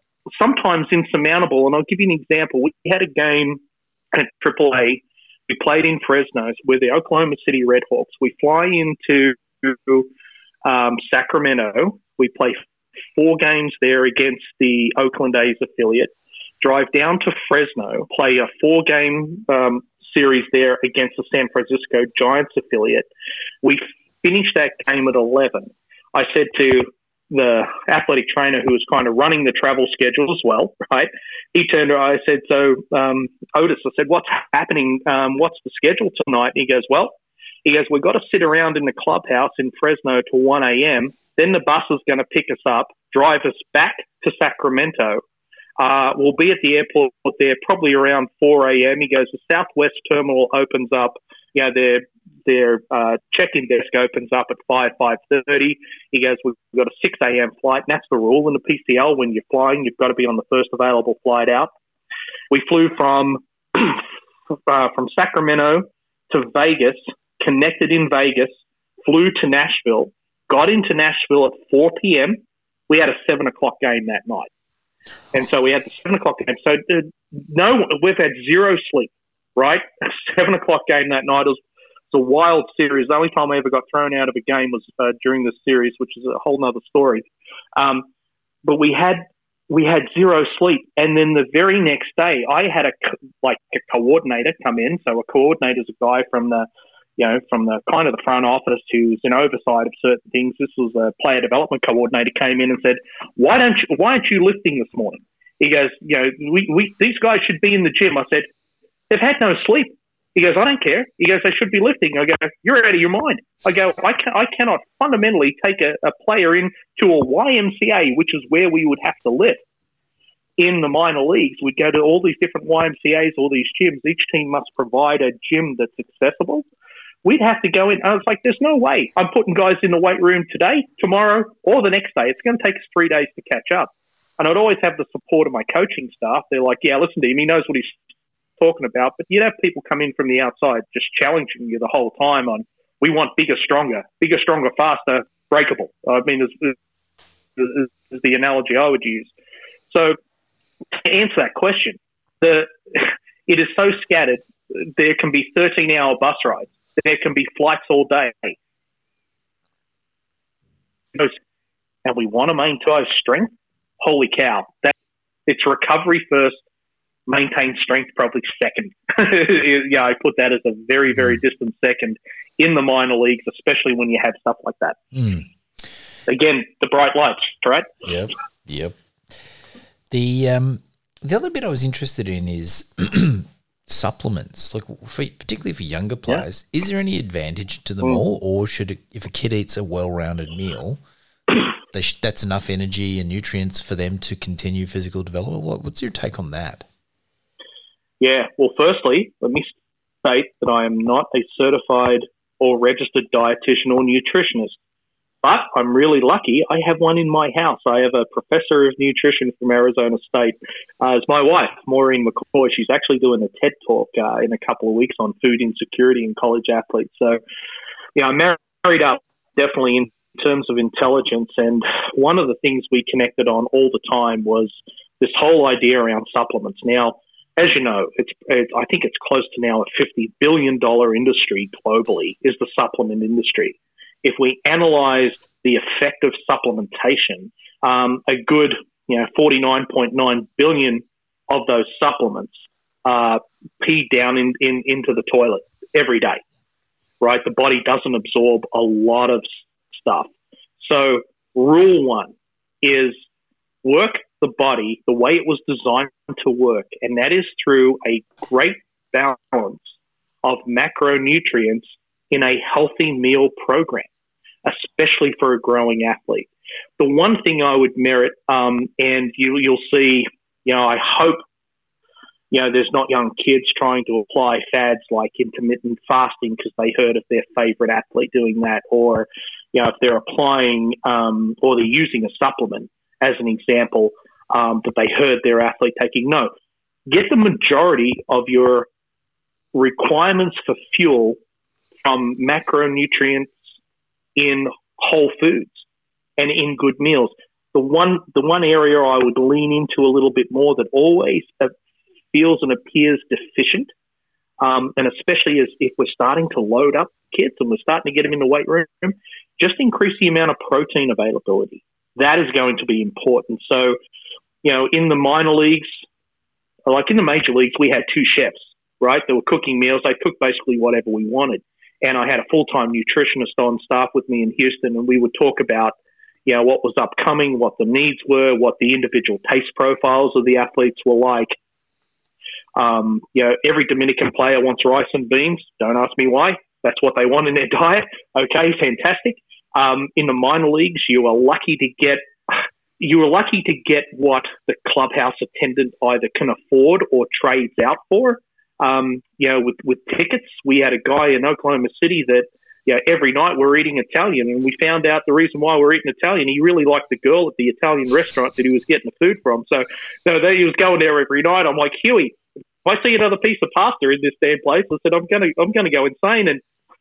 sometimes insurmountable. And I'll give you an example. We had a game at AAA we played in Fresno with the Oklahoma City Redhawks. We fly into um, Sacramento. We play four games there against the Oakland A's affiliate. Drive down to Fresno, play a four game um, series there against the San Francisco Giants affiliate. We finished that game at 11. I said to the athletic trainer who was kind of running the travel schedule as well, right? He turned around. I said, "So, um, Otis," I said, "What's happening? Um, what's the schedule tonight?" And he goes, "Well," he goes, "We've got to sit around in the clubhouse in Fresno till one a.m. Then the bus is going to pick us up, drive us back to Sacramento. Uh, we'll be at the airport there probably around 4 a.m. He goes, the Southwest terminal opens up. You know, they're their uh, check-in desk opens up at five five thirty. He goes, "We've got a six a.m. flight, and that's the rule in the PCL. When you're flying, you've got to be on the first available flight out." We flew from uh, from Sacramento to Vegas, connected in Vegas, flew to Nashville, got into Nashville at four p.m. We had a seven o'clock game that night, and so we had the seven o'clock game. So uh, no, we've had zero sleep. Right, seven o'clock game that night was a wild series. The only time I ever got thrown out of a game was uh, during this series, which is a whole other story. Um, but we had we had zero sleep, and then the very next day, I had a like a coordinator come in. So a coordinator is a guy from the you know from the kind of the front office who's in oversight of certain things. This was a player development coordinator came in and said, "Why don't you, why aren't you lifting this morning?" He goes, "You know, we, we these guys should be in the gym." I said, "They've had no sleep." He goes, I don't care. He goes, they should be lifting. I go, you're out of your mind. I go, I, can, I cannot fundamentally take a, a player into a YMCA, which is where we would have to lift in the minor leagues. We'd go to all these different YMCAs, all these gyms. Each team must provide a gym that's accessible. We'd have to go in. I was like, there's no way I'm putting guys in the weight room today, tomorrow, or the next day. It's going to take us three days to catch up. And I'd always have the support of my coaching staff. They're like, yeah, listen to him. He knows what he's talking about. But you'd have people come in from the outside just challenging you the whole time on we want bigger, stronger, bigger, stronger, faster, breakable. I mean, is, is, is the analogy I would use. So to answer that question, the it is so scattered. There can be 13 hour bus rides. There can be flights all day. And we want to maintain strength. Holy cow! That it's recovery first, maintain strength probably second. yeah, I put that as a very, very mm. distant second in the minor leagues, especially when you have stuff like that. Mm. Again, the bright lights, right? Yep. Yep. The um, the other bit I was interested in is supplements, like for, particularly for younger players. Yeah. Is there any advantage to them mm. all, or should it, if a kid eats a well-rounded meal, sh- that's enough energy and nutrients for them to continue physical development? What, what's your take on that? Yeah, well, firstly, let me state that I am not a certified or registered dietitian or nutritionist. But I'm really lucky. I have one in my house. I have a professor of nutrition from Arizona State. Uh, it's my wife, Maureen McCoy. She's actually doing a TED talk uh, in a couple of weeks on food insecurity in college athletes. So, yeah, I'm married up definitely in terms of intelligence. And one of the things we connected on all the time was this whole idea around supplements. Now, as you know, it's, I think it's close to now a $50 billion industry globally is the supplement industry. If we analyze the effect of supplementation, um, a good you know 49.9 billion of those supplements uh, pee down in, in, into the toilet every day, right? The body doesn't absorb a lot of stuff. So rule one is work the body the way it was designed to work, and that is through a great balance of macronutrients in a healthy meal program, especially for a growing athlete. the one thing I would merit, um, and you, you'll see, you know, I hope, you know, there's not young kids trying to apply fads like intermittent fasting because they heard of their favorite athlete doing that, or, you know, if they're applying um, or they're using a supplement as an example um, that they heard their athlete taking. No, get the majority of your requirements for fuel from macronutrients in whole foods and in good meals. The one, the one area I would lean into a little bit more that always feels and appears deficient, um, and especially as if we're starting to load up kids and we're starting to get them in the weight room, just increase the amount of protein availability. That is going to be important. So, you know, in the minor leagues, like in the major leagues, we had two chefs, right? They were cooking meals. They cooked basically whatever we wanted. And I had a full time nutritionist on staff with me in Houston, and we would talk about, you know, what was upcoming, what the needs were, what the individual taste profiles of the athletes were like. Um, you know, every Dominican player wants rice and beans. Don't ask me why. That's what they want in their diet. Okay, fantastic. Um, in the minor leagues, you are lucky to get you were lucky to get what the clubhouse attendant either can afford or trades out for. Um, you know, with, with tickets, we had a guy in Oklahoma City that, you know, every night we're eating Italian, and we found out the reason why we're eating Italian. He really liked the girl at the Italian restaurant that he was getting the food from. So, so he was going there every night. I'm like, Huey, if I see another piece of pasta in this damn place, I said, I'm gonna, I'm gonna go insane. And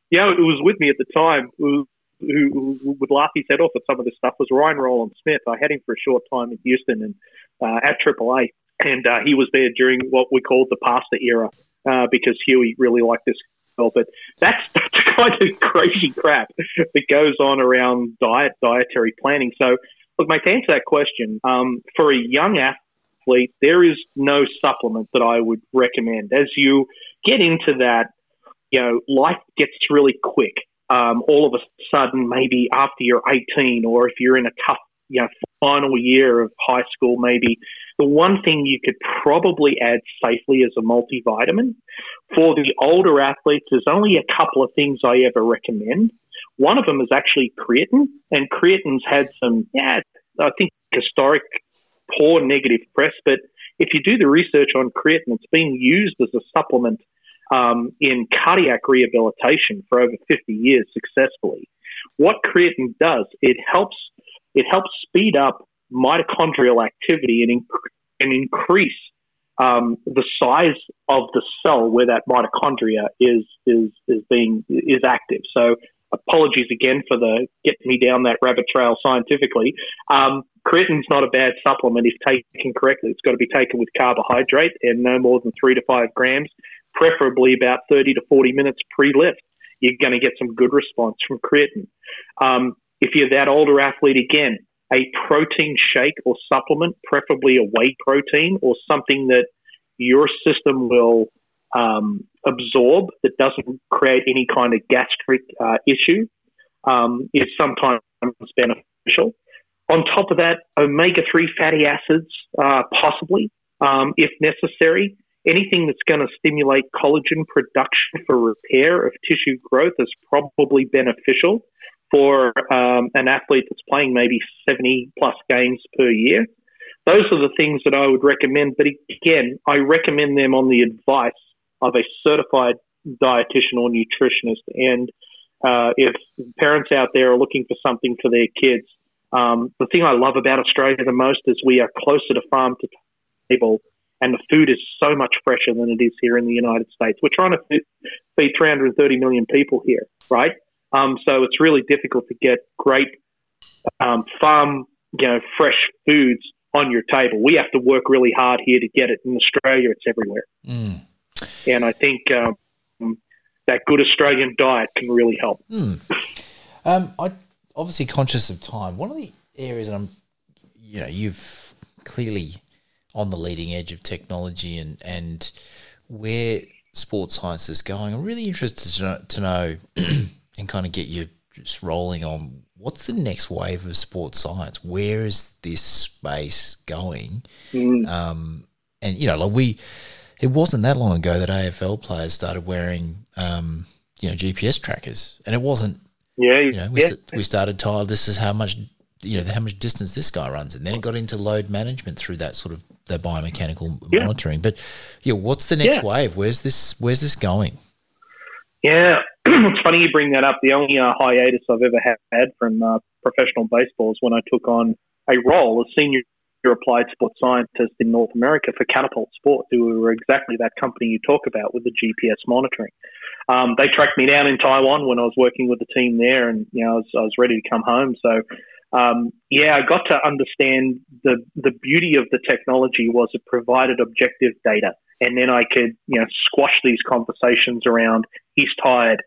you know, it was with me at the time. Who, who, who would laugh his head off at some of this stuff was Ryan Rowland-Smith. I had him for a short time in Houston and uh, at AAA and uh, he was there during what we called the pasta era uh, because Huey really liked this girl. But that's, that's kind of crazy crap that goes on around diet, dietary planning. So, look, mate, to answer that question, um, for a young athlete, there is no supplement that I would recommend. As you get into that, you know, life gets really quick. Um, all of a sudden, maybe after you're 18, or if you're in a tough, you know, final year of high school, maybe the one thing you could probably add safely as a multivitamin for the older athletes, there's only a couple of things I ever recommend. One of them is actually creatine, and creatine's had some, yeah, I think historic poor negative press, but if you do the research on creatine, it's being used as a supplement um, in cardiac rehabilitation for over 50 years successfully. What creatine does, it helps it helps speed up mitochondrial activity and, inc- and increase um, the size of the cell where that mitochondria is is is being is active. So apologies again for the getting me down that rabbit trail scientifically. Um, creatine's not a bad supplement if taken correctly. It's got to be taken with carbohydrate and no more than three to five grams, preferably about 30 to 40 minutes pre-lift. You're going to get some good response from creatine. Um, if you're that older athlete again, a protein shake or supplement, preferably a whey protein or something that your system will um, absorb that doesn't create any kind of gastric uh, issue, um, is sometimes beneficial. On top of that, omega 3 fatty acids, uh, possibly, um, if necessary. Anything that's going to stimulate collagen production for repair of tissue growth is probably beneficial for um, an athlete that's playing maybe 70 plus games per year. Those are the things that I would recommend. But again, I recommend them on the advice of a certified dietitian or nutritionist. And uh, if parents out there are looking for something for their kids, um, the thing I love about Australia the most is we are closer to farm to table, and the food is so much fresher than it is here in the United States. We're trying to feed 330 million people here, right? Um, so it's really difficult to get great um, farm, you know, fresh foods on your table. We have to work really hard here to get it. In Australia, it's everywhere. Mm. And I think um, that good Australian diet can really help. Mm. Um, I obviously conscious of time. One of the areas that I'm, you know, you've clearly on the leading edge of technology and and where sports science is going. I'm really interested to know, to know and kind of get you just rolling on what's the next wave of sports science? Where is this space going? Mm. Um, and you know, like we, it wasn't that long ago that AFL players started wearing, um, you know, GPS trackers, and it wasn't. Yeah, you know, we, yeah. st- we started tired. This is how much you know how much distance this guy runs, and then it got into load management through that sort of the biomechanical yeah. monitoring. But yeah, what's the next yeah. wave? Where's this? Where's this going? Yeah, it's funny you bring that up. The only uh, hiatus I've ever had from uh, professional baseball is when I took on a role as senior applied sports scientist in North America for Catapult Sports, who were exactly that company you talk about with the GPS monitoring. Um, they tracked me down in Taiwan when I was working with the team there, and you know I was, I was ready to come home. So um, yeah, I got to understand the the beauty of the technology was it provided objective data, and then I could you know squash these conversations around. He's tired.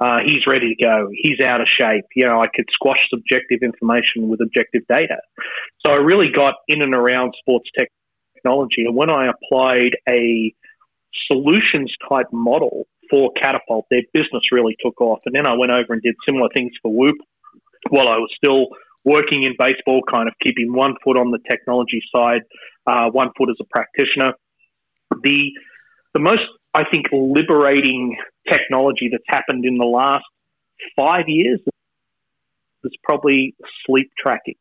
Uh, he's ready to go. He's out of shape. You know, I could squash subjective information with objective data. So I really got in and around sports technology. And when I applied a solutions type model for Catapult, their business really took off. And then I went over and did similar things for Whoop while I was still working in baseball, kind of keeping one foot on the technology side, uh, one foot as a practitioner. The the most I think liberating technology that's happened in the last five years is probably sleep tracking.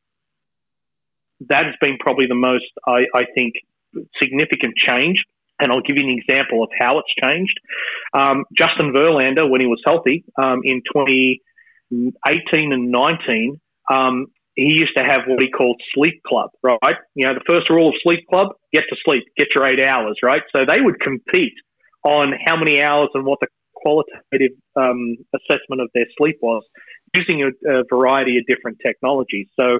That has been probably the most I, I think significant change. And I'll give you an example of how it's changed. Um, Justin Verlander, when he was healthy um, in 2018 and 19, um, he used to have what he called sleep club, right? You know, the first rule of sleep club, get to sleep, get your eight hours, right? So they would compete on how many hours and what the qualitative um, assessment of their sleep was using a, a variety of different technologies. So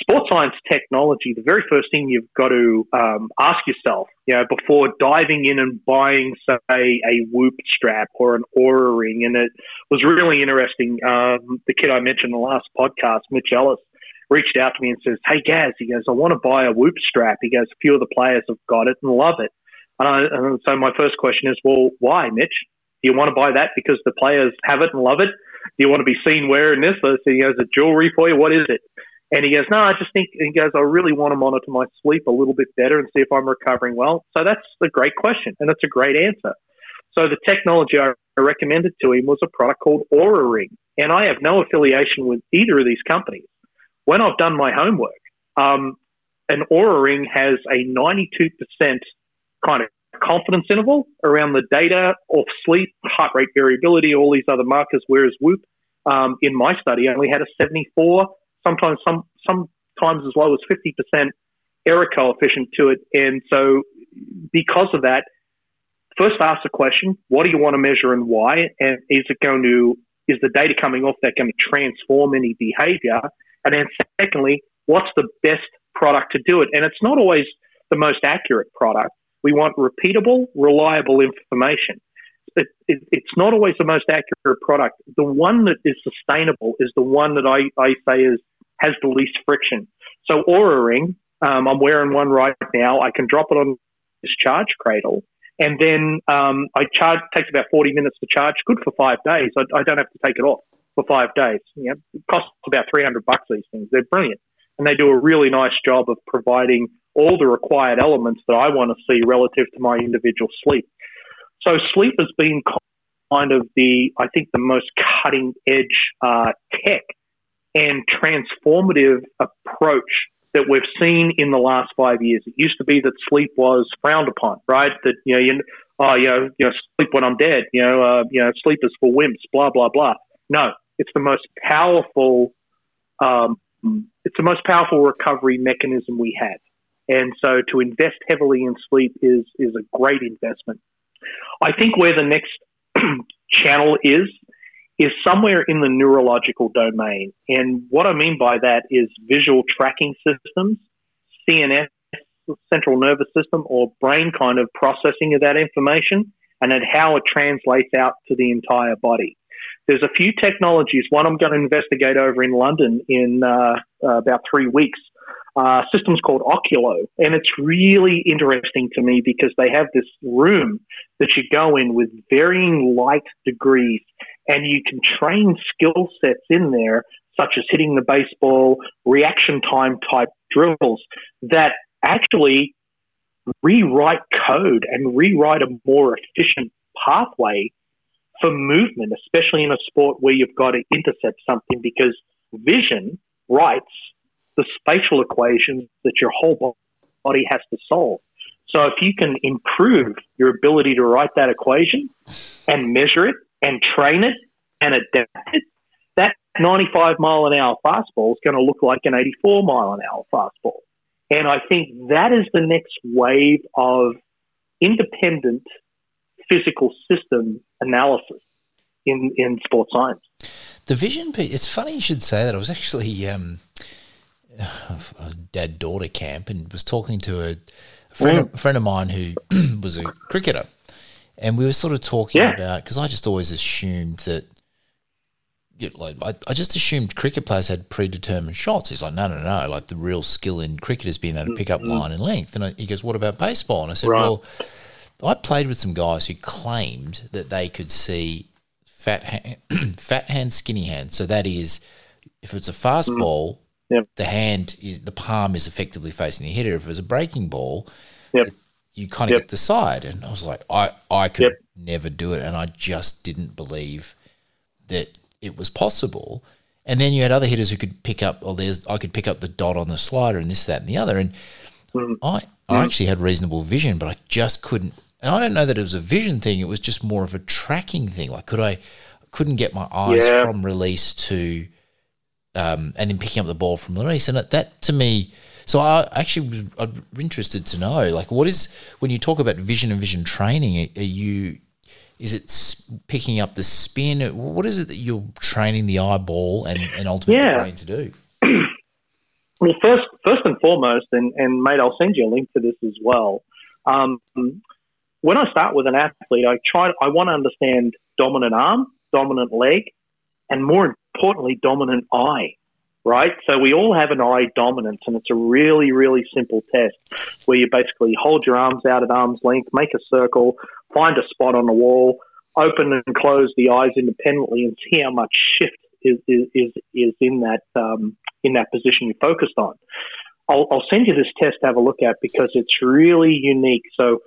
sports science technology, the very first thing you've got to um, ask yourself, you know, before diving in and buying, say, a Whoop strap or an Oura ring, and it was really interesting. Um, the kid I mentioned in the last podcast, Mitch Ellis, reached out to me and says, "Hey, Gaz," he goes, "I want to buy a Whoop strap." He goes, "A few of the players have got it and love it." And, I, and so my first question is, "Well, why, Mitch? Do you want to buy that because the players have it and love it? Do you want to be seen wearing this? So he goes, "A jewelry for you? What is it?" And he goes, no, I just think, he goes, I really want to monitor my sleep a little bit better and see if I'm recovering well. So that's a great question and that's a great answer. So the technology I recommended to him was a product called Oura Ring. And I have no affiliation with either of these companies. When I've done my homework, um, an Oura Ring has a 92% kind of confidence interval around the data of sleep, heart rate variability, all these other markers, whereas Whoop um, in my study only had a 74 sometimes some sometimes as low as 50% error coefficient to it. And so because of that, first ask the question, what do you want to measure and why? And is it going to, is the data coming off that going to transform any behavior? And then secondly, what's the best product to do it? And it's not always the most accurate product. We want repeatable, reliable information. It, it, it's not always the most accurate product. The one that is sustainable is the one that I, I say is has the least friction. So Oura Ring, um, I'm wearing one right now. I can drop it on this charge cradle, and then um, I charge. Takes about 40 minutes to charge. Good for five days. I, I don't have to take it off for five days. You know, it costs about 300 bucks. These things, they're brilliant, and they do a really nice job of providing all the required elements that I want to see relative to my individual sleep. So sleep has been kind of the, I think, the most cutting edge uh, tech and transformative approach that we've seen in the last five years. It used to be that sleep was frowned upon, right? That you know, you, oh, you know, you know, sleep when I'm dead. You know, uh, you know, sleep is for wimps. Blah blah blah. No, it's the most powerful. Um, it's the most powerful recovery mechanism we have, and so to invest heavily in sleep is is a great investment. I think where the next channel is is somewhere in the neurological domain. And what I mean by that is visual tracking systems, CNS, central nervous system, or brain kind of processing of that information, and then how it translates out to the entire body. There's a few technologies. One I'm going to investigate over in London in uh, uh, about three weeks. Uh, system's called Oculo, and it's really interesting to me because they have this room that you go in with varying light degrees and you can train skill sets in there, such as hitting the baseball, reaction time type drills that actually rewrite code and rewrite a more efficient pathway for movement, especially in a sport where you've got to intercept something because vision writes the spatial equations that your whole body has to solve. So if you can improve your ability to write that equation and measure it and train it and adapt it, that 95 mile an hour fastball is going to look like an 84 mile an hour fastball. And I think that is the next wave of independent physical system analysis in, in sports science. The vision piece, it's funny you should say that. I was actually um, a dad daughter camp and was talking to a, friend, mm. a friend of mine who was a cricketer. And we were sort of talking yeah. about, because I just always assumed that you know, like I, I, just assumed cricket players had predetermined shots. He's like, no, no, no. Like the real skill in cricket is being able to pick up mm-hmm. line and length. And I, he goes, what about baseball? And I said, right. well, I played with some guys who claimed that they could see fat hand, fat hand, skinny hand. So that is, if it's a fast mm. ball, yep. the hand is the palm is effectively facing the hitter. If it was a breaking ball, yep. You kind of yep. get the side. And I was like, I I could never do it, and I just didn't believe that it was possible. And then you had other hitters who could pick up, or there's I could pick up the dot on the slider and this, that, and the other. And mm. I I mm. actually had reasonable vision, but I just couldn't. And I don't know that it was a vision thing; it was just more of a tracking thing. Like, could I couldn't get my eyes yeah. from release to, um, and then picking up the ball from release, and that to me. So I actually was I'm interested to know, like, what is when you talk about vision and vision training? Are you is it picking up the spin? What is it that you're training the eyeball and, and ultimately yeah. the brain to do? well, first, first and foremost, and, and mate, I'll send you a link to this as well. Um, when I start with an athlete, I try. I want to understand dominant arm, dominant leg, and more importantly, dominant eye right? So we all have an eye dominance, and it's a really, really simple test where you basically hold your arms out at arm's length, make a circle, find a spot on the wall, open and close the eyes independently, and see how much shift is is is in that um, in that position you're focused on. I'll, I'll send you this test to have a look at because it's really unique. So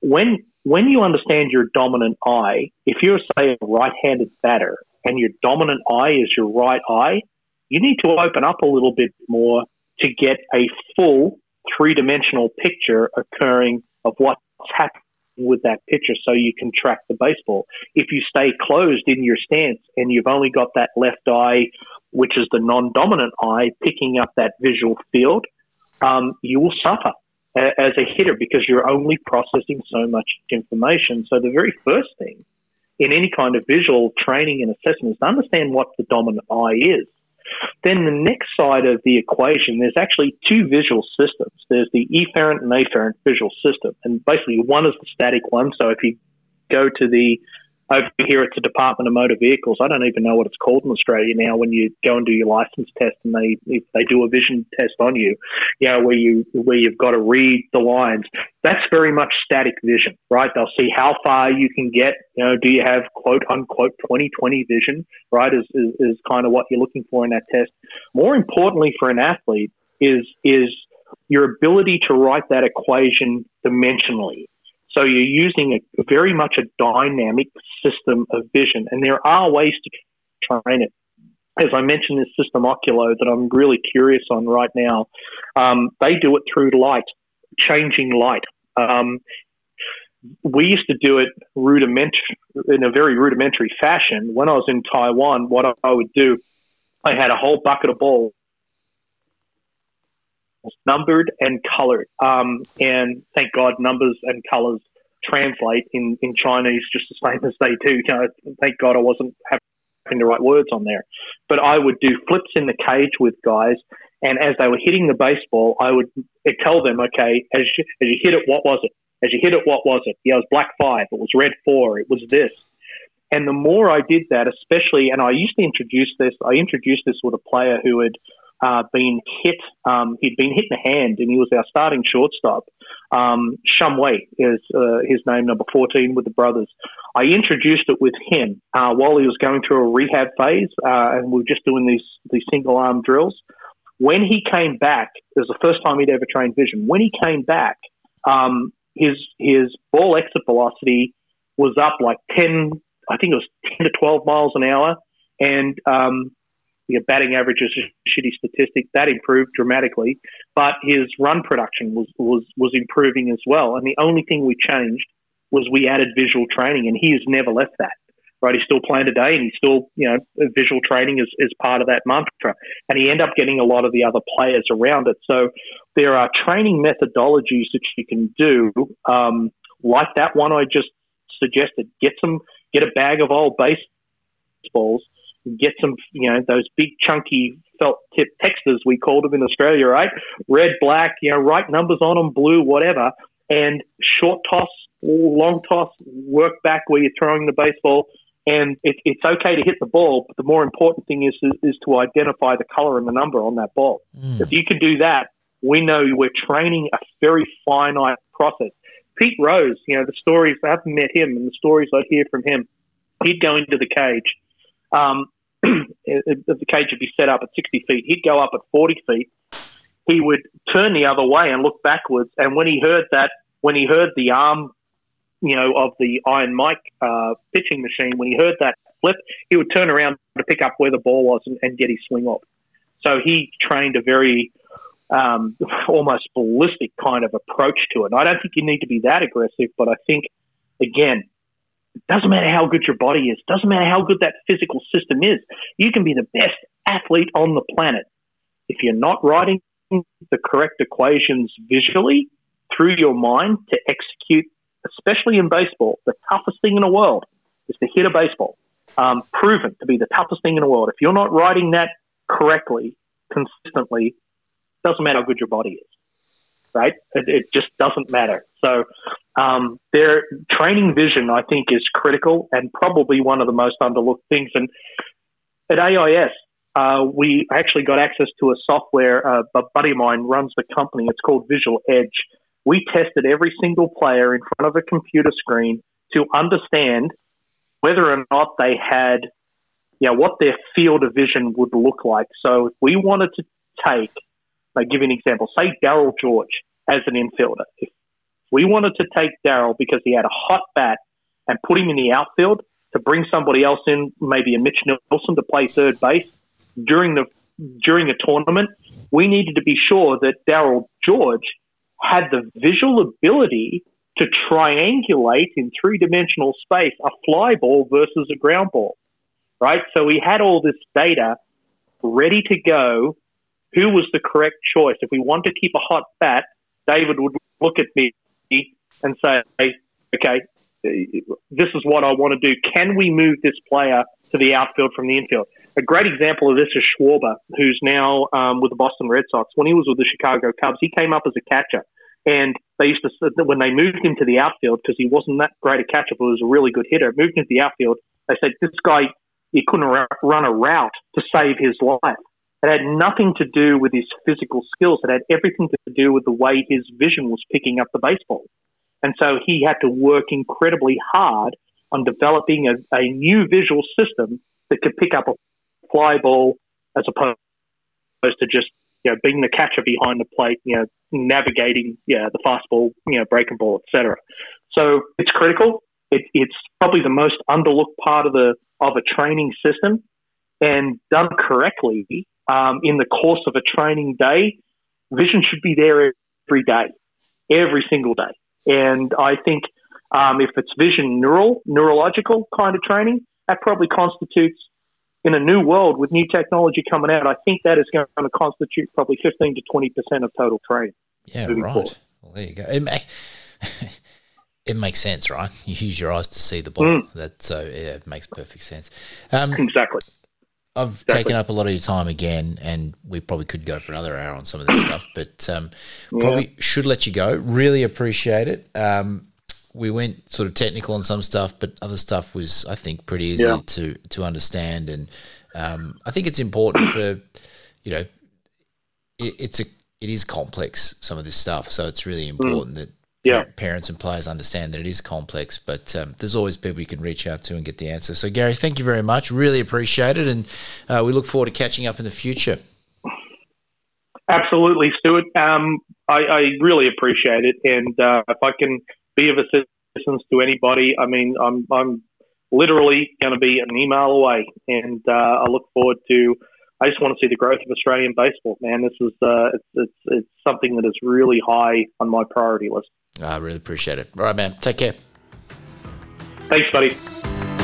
when when you understand your dominant eye, if you're say a right-handed batter and your dominant eye is your right eye, you need to open up a little bit more to get a full three dimensional picture occurring of what's happening with that picture so you can track the baseball. If you stay closed in your stance and you've only got that left eye, which is the non dominant eye, picking up that visual field, um, you will suffer as a hitter because you're only processing so much information. So the very first thing in any kind of visual training and assessment is to understand what the dominant eye is. Then the next side of the equation, there's actually two visual systems. There's the efferent and afferent visual system. And basically one is the static one. So if you go to the over here at the Department of Motor Vehicles. I don't even know what it's called in Australia now. When you go and do your license test, and they if they do a vision test on you, you know where you where you've got to read the lines. That's very much static vision, right? They'll see how far you can get. You know, do you have quote unquote 20/20 vision, right? Is, is is kind of what you're looking for in that test. More importantly, for an athlete, is is your ability to write that equation dimensionally so you're using a, very much a dynamic system of vision, and there are ways to train it. As I mentioned, this system Oculo that I'm really curious on right now, um, they do it through light, changing light. Um, we used to do it rudiment in a very rudimentary fashion. When I was in Taiwan, what I would do, I had a whole bucket of balls numbered and colored. Um, and thank God numbers and colors translate in, in Chinese just the same as they do. You know, thank God I wasn't having the right words on there. But I would do flips in the cage with guys. And as they were hitting the baseball, I would tell them, okay, as you, as you hit it, what was it? As you hit it, what was it? Yeah, it was black five. It was red four. It was this. And the more I did that, especially, and I used to introduce this, I introduced this with a player who had uh, been hit. Um, he'd been hit in the hand, and he was our starting shortstop. Um, Shum Wei is uh, his name, number 14 with the brothers. I introduced it with him uh, while he was going through a rehab phase, uh, and we were just doing these these single arm drills. When he came back, it was the first time he'd ever trained vision. When he came back, um, his his ball exit velocity was up like 10, I think it was 10 to 12 miles an hour, and um, the batting average is a shitty statistic. That improved dramatically, but his run production was, was, was improving as well. And the only thing we changed was we added visual training, and he has never left that. Right, he's still playing today, and he's still, you know, visual training is, is part of that mantra. And he ended up getting a lot of the other players around it. So there are training methodologies that you can do, um, like that one I just suggested. Get some, get a bag of old baseballs, get some, you know, those big chunky felt tip texters we called them in Australia, right? Red, black, you know, write numbers on them, blue, whatever, and short toss, long toss, work back where you're throwing the baseball. And it, it's okay to hit the ball, but the more important thing is, is, is to identify the color and the number on that ball. Mm. If you can do that, we know we're training a very finite process. Pete Rose, you know, the stories, I haven't met him, and the stories I hear from him, he'd go into the cage. Um, the cage would be set up at 60 feet. He'd go up at 40 feet. He would turn the other way and look backwards. And when he heard that, when he heard the arm, you know, of the Iron Mike uh, pitching machine, when he heard that flip, he would turn around to pick up where the ball was and, and get his swing off. So he trained a very um, almost ballistic kind of approach to it. And I don't think you need to be that aggressive, but I think, again, doesn't matter how good your body is, doesn't matter how good that physical system is. You can be the best athlete on the planet. If you're not writing the correct equations visually through your mind to execute, especially in baseball, the toughest thing in the world is to hit a baseball. Um, proven to be the toughest thing in the world. If you're not writing that correctly, consistently, doesn't matter how good your body is, right? It, it just doesn't matter. So, um, their training vision, I think, is critical and probably one of the most underlooked things. And at AIS, uh, we actually got access to a software. Uh, a buddy of mine runs the company. It's called Vizual Edge. We tested every single player in front of a computer screen to understand whether or not they had, you know, what their field of vision would look like. So if we wanted to take I'll give you an example. Say Darryl George as an infielder. If we wanted to take Darryl because he had a hot bat and put him in the outfield to bring somebody else in, maybe a Mitch Nelson to play third base during the during a tournament, we needed to be sure that Darryl George had the visual ability to triangulate in three dimensional space a fly ball versus a ground ball. Right? So we had all this data ready to go who was the correct choice. If we want to keep a hot bat, David would look at me and say, okay, this is what I want to do. Can we move this player to the outfield from the infield? A great example of this is Schwarber, who's now um, with the Boston Red Sox. When he was with the Chicago Cubs, he came up as a catcher. And they used to, when they moved him to the outfield, because he wasn't that great a catcher, but he was a really good hitter, moved him to the outfield, they said, this guy, he couldn't run a route to save his life. It had nothing to do with his physical skills. It had everything to do with the way his vision was picking up the baseball. And so he had to work incredibly hard on developing a, a new visual system that could pick up a fly ball as opposed to just you know being the catcher behind the plate, you know, navigating yeah the fastball, you know, breaking ball, etc. So it's critical. It, it's probably the most underlooked part of the of a training system, and done correctly, um, in the course of a training day, vision should be there every day, every single day. And I think um, if it's vision neural, neurological kind of training, that probably constitutes in a new world with new technology coming out. I think that is going to constitute probably 15 to 20 percent of total training. Yeah, right. Forward. Well, there you go. It, may, it makes sense, right? You use your eyes to see the ball. Mm. That so yeah, it makes perfect sense. Um, exactly. I've exactly. taken up a lot of your time again, and we probably could go for another hour on some of this stuff, but um, yeah. probably should let you go. Really appreciate it. Um, we went sort of technical on some stuff, but other stuff was, I think, pretty easy yeah. to to understand, and um, I think it's important for you know, it, it's a it is complex some of this stuff, so it's really mm. important mm. that yeah. parents and players understand that it is complex, but um, there's always people you can reach out to and get the answer. So, Gary, thank you very much. Really appreciate it. And uh, we look forward to catching up in the future. Absolutely, Stuart. Um, I, I, really appreciate it. And uh, if I can be of assistance to anybody, I mean, I'm, I'm literally going to be an email away. And uh, I look forward to. I just want to see the growth of Australian baseball, man. This is uh, it's, it's it's something that is really high on my priority list. I really appreciate it. All right, man. Take care. Thanks, buddy.